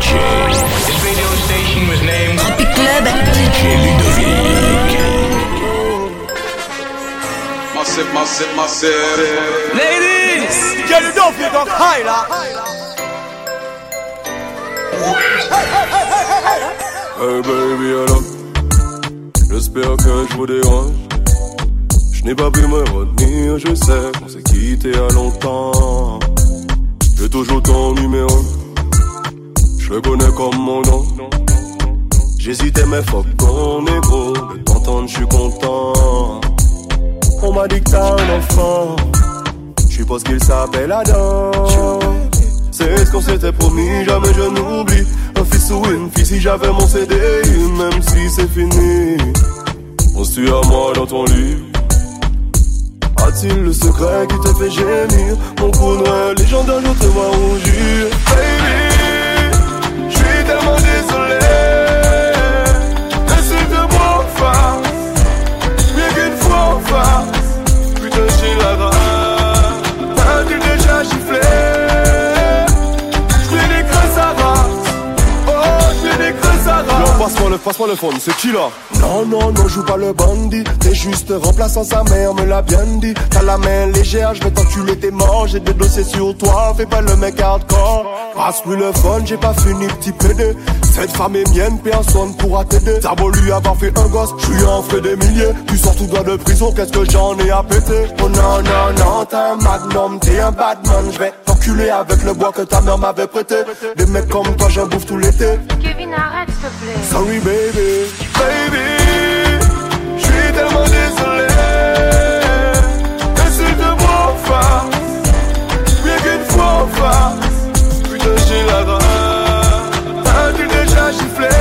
DJ. This radio station was named Tropic Club. DJ Ludovic. Massive, massive, massive. Ladies, get it off, you got high Hey baby, alors J'espère que je vous dérange Je n'ai pas pu me retenir, je sais qu'on s'est quitté à longtemps J'ai toujours ton numéro Je connais comme mon nom. J'hésitais mais fuck ton égo De t'entendre je suis content. On m'a dit que t'as un enfant. Je suppose qu'il s'appelle Adam. C'est ce qu'on s'était promis, jamais je n'oublie. Un fils ou une fille si j'avais mon CDI Même si c'est fini. On se tue à moi dans ton lit. A-t-il le secret qui te fait gémir? Mon coup noir légendaire, je te vois rougir. Baby, passe-moi le, fond, c'est qui là Non, non, non, joue pas le bandit. T'es juste remplaçant sa mère, me l'a bien dit. T'as la main légère, je vais t'enculer tes morts J'ai des dossiers sur toi, fais pas le mec hardcore. Passe-lui le fun, j'ai pas fini petit PD Cette femme est mienne, personne pourra t'aider. T'as beau lui avoir fait un gosse, je suis en frais des milliers. Tu sors tout droit de prison, qu'est-ce que j'en ai à péter? Oh non, non, non, t'es un magnum, t'es un badman Je vais t'enculer avec le bois que ta mère m'avait prêté Des mecs comme toi, j'en bouffe tout l'été Kevin, arrête, s'il te plaît. Sorry baby, baby, je suis tellement désolé. Insulte-moi en face, bien qu'une fois en face. Putain j'ai la grâce, t'as-tu déjà giflé?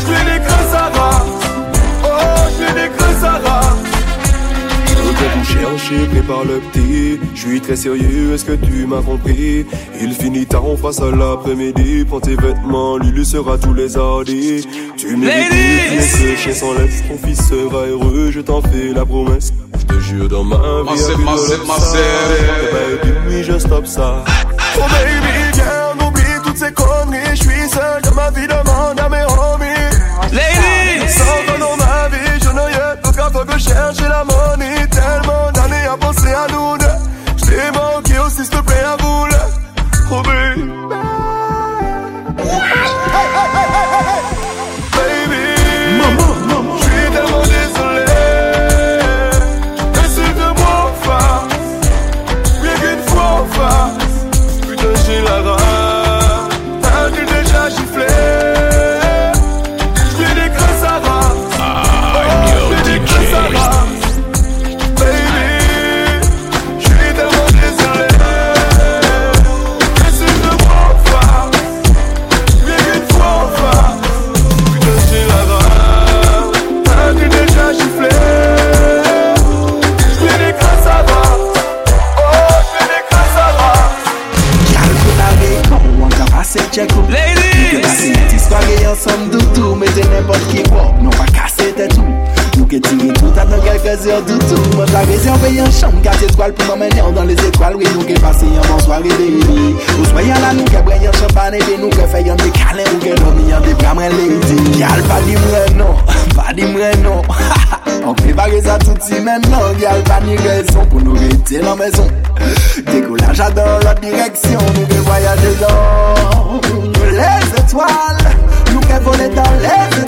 J'fais des creux à race, oh j'fais des creux à race. Je viens vous chercher, prépare le petit. Je suis très sérieux, est-ce que tu m'as compris? Il finit tard, on passe à l'après-midi. Prends tes vêtements, Lulu sera tous les hardis. Tu mérites que chien sans laisse. Ton fils sera heureux, je t'en fais la promesse. Je te jure dans ma vie, de massive, l'autre massive. side. Baby, oui, je stoppe ça. veille en chambre, casse étoile pour m'emmener dans les étoiles. Oui, nous qui passons en bonsoir et baby. Ou soyez là, nous qui braillons champagne et nous qui faisons des câlins ou qui dormons en des bras, lady. Yal, pas dit moi non, pas dit moi non. On prépare ça tout si maintenant, yal, pas ni raison pour nous rester dans la maison. Décollage dans la direction, nous qui voyageons dans les étoiles. Nous qui volons dans les étoiles.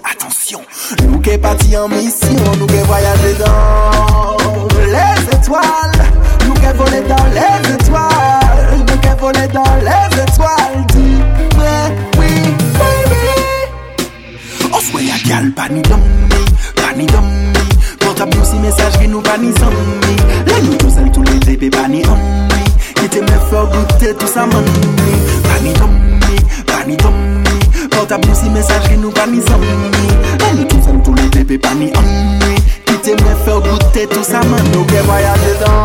pati an misyon Nou ke voyaje dans les étoiles. Nou ke vole dans les étoiles. Nou ke vole les étoiles. Dis-moi oui baby. Oswe ya gal pa ni dom mi ni dom mi Portable nou si mesaj ki nou Le nou tou sel tou le tepe ni om mi Kite me fè goute tout sa man mi Pa ni dom mi, ni nou si Ani an mwen, kite mwen fèw goutè Tout sa man nou gen voyage dan.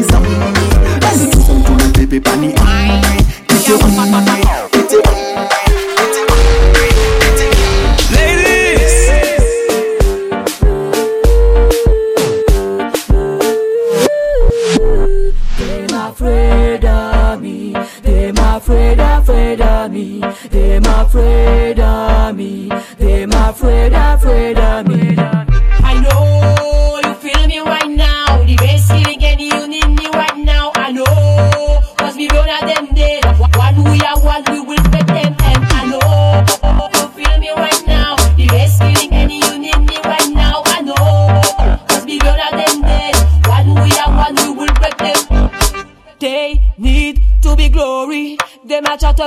Mesaj ki nou pa ni som mi Le nou tou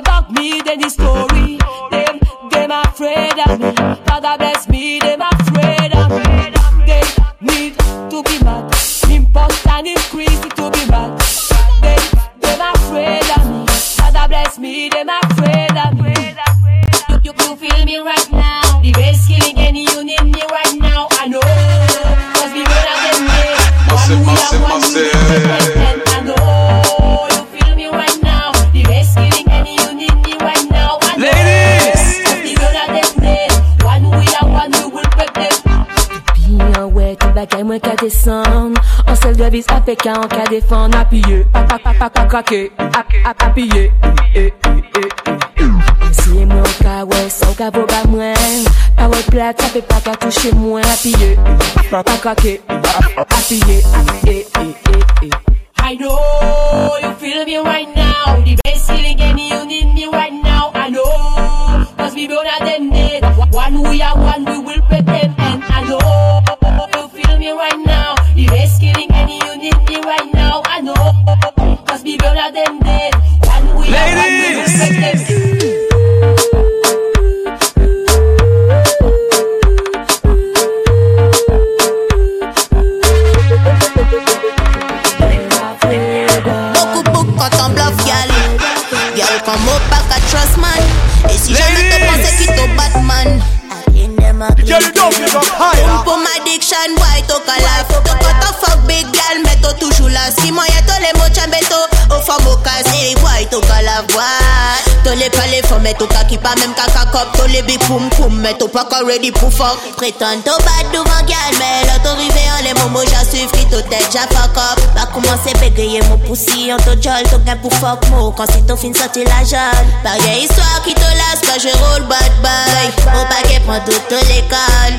about me, then the story. Them, them afraid of me. Father bless me, them afraid of me. They need to be mad. Import and increase to be mad. They, them afraid of me. Father bless me, them afraid of me. You, you, you feel me right now. The best feeling and you need me right now. I know, cause we run at them dead. Massive, One we massive, are one, appuye eh, eh, eh, eh. Siye mwen ka wè, son ka vo ba mwen Parol plat, sa pe pa ka touche mwen Appuye, pa pa krake Ap, appuye, eh, eh, eh, eh. I know you feel me right now. The best feeling and you need me right now. I know, cause we at them dead. One we are one, we Met ou kaki pa menm kakakop To le bi koum koum Met ou pa ka ready pou fok Pretan to bat duvan gyal Men lot ou rive an le to up. Ba kouman se begeye to jol to gen pou fok mou Kan si to fin la jol Par gen iswa las Ka je roule bad boy. Ou pa ke pran touto l'ekol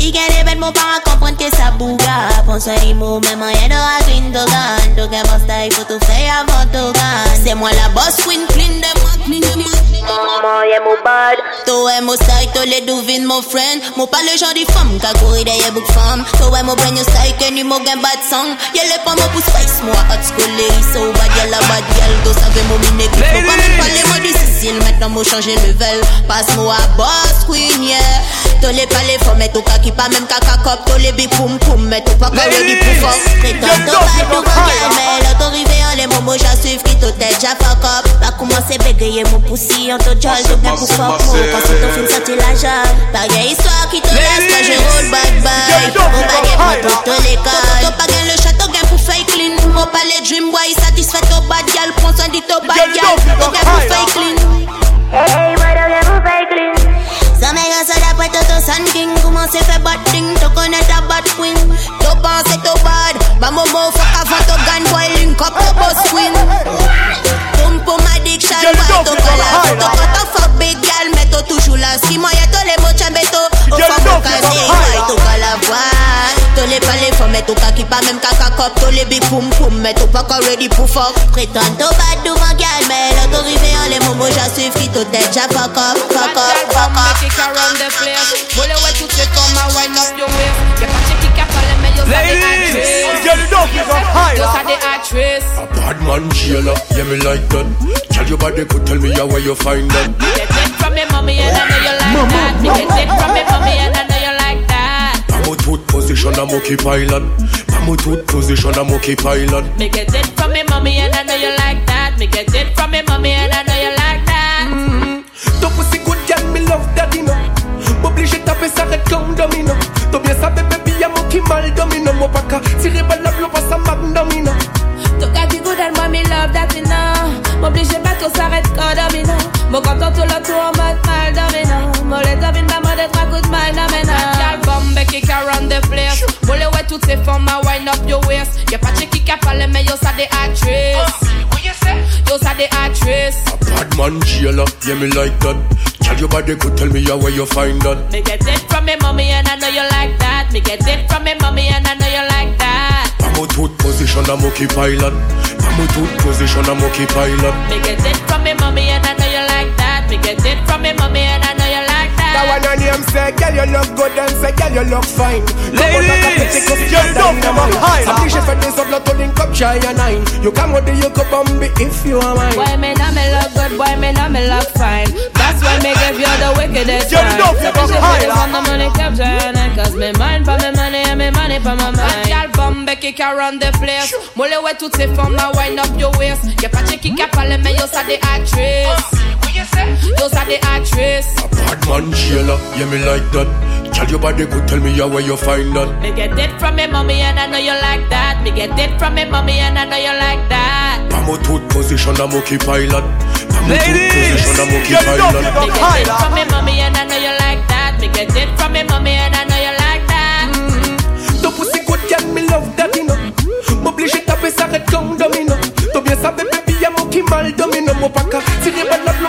I gen evenmou pa ke sa bouga Pon se imo menman yen do a Do gen foto fey avon Se mwen la boss queen bad. Toi, mon style, toi les douvines, mon friend. Mon pas le genre de femme, qu'a couru derrière book femme. Toi, mon brain, your style, que ni mon gain bad song. Y'a les pommes pour spice, moi, hot school, les so bad, y'a la bad gal. Toi, savez, mon mine, faut pas même parler, moi, difficile. Maintenant, moi, changer level. Passe-moi à boss, queen, yeah. Toi, les palais, faut mettre au kaki, pas même caca cop. Toi, les big poum poum, mais toi, pas encore ready pour fuck. Prétends, toi, bad, devant gal, mais là, t'arrivé en les momos, j'ai suivi qui te tête, j'ai fuck up. Pas commencer bégayer mon poussi, on te jol, tout gain pour mo. Quand c'est ton film sorti la jolle. Par des histoires qui te laissent, quand je roll bad bye. On baguette, moi, toute l'école. Toi, pas gain le château, gain pour fake clean. Mon palais dream boy, satisfait au bad gal, prends soin du top bad gal. Toi, gain pour fake clean. Up, tous les big poum poum, mais t'es pas encore ready pour fuck. Prétends to bad do ma gal, mais l'autorisé en les momos, j'ai suivi tout tête, j'ai fuck up, fuck up, fuck up. Kick around the place. Bullet way to take on my wind up your waist. You catch a kick up all me, you are the actress. Girl, you don't give up high. You are the actress. A bad man jailer, yeah me like that. Tell your body could tell me how where you find that. Get it from me mommy and I know you like that. Me get it from me mommy and I know you like that. Pamo tooth position a monkey pilot. Pamo tooth position a monkey pilot. Me get it from me mommy and I know you like that. Me get it from me mommy and I know you like that. Mm-hmm. Ton pussy good girl, me love daddy no M'oblige taper ça red comme domino T'as bien savais baby y'a mon qui mal domino Mon pas qu'à tirer balle la blow passe à domino Tu as dit good and moi me love that you know. M'oblige pas tout s'arrête quand domino. Mon content tout le tour en mode mal domino. Mon les domine ma mode trois coups de mal domino. Gal bombe kick around the place. Bullet way toutes ces femmes à wind up your waist. Y'a pas de qui cap parler mais yo ça des actrices. Ah, yo ça des actrices. A bad man jailer, yeah me like that. Tell your body could tell me where you find that. Me get it from me mommy and I know you like that. Me get it from me mommy and I know you like that. Pamo tooth position a monkey pilot. Pamo tooth position a monkey pilot. Me get it from me mommy and I know you like that. Me get it from me mommy and I know you like That that. one on name say, girl you look good and say, girl you look fine Ladies, you don't give up high, nah. Oblige fait des autres to link up try and nine You come with the you could bomb it if you are mine Boy, me know me look good, boy, me know me look fine. That's why me give you the wickedest Girl, time. don't give up Sufficient high, for nah. the the money capture and cause me mind for me money and me money for my mind. Girl, bombe kick around the place. Mole ouais toutes ces femmes à wind up your waist. Y'a pas de qui cap parler mais yo ça des actrices. Yo ça des actrices. A bad man jailer, yeah me like that. Tell your body could tell me how where you find that. Me get it from me mommy and I know you like that. Me get it from me mommy and I know you like that. Pamo tooth position a monkey pilot. Pamo tooth Ladies, position a monkey girl, you don't pilot. Me get it from me mommy and I know you like that. Me get it from me mommy and I know you like that. Ton pussy good girl, me love that, daddy no M'oblige taper ça red comme domino T'as bien savais baby y'a mon qui mal domino Mon pas qu'à tirer balle la blow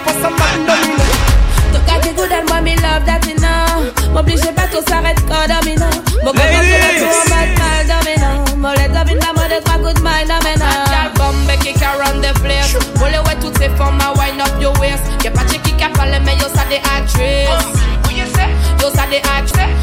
your waist. Y'a pas de qui cap parler mais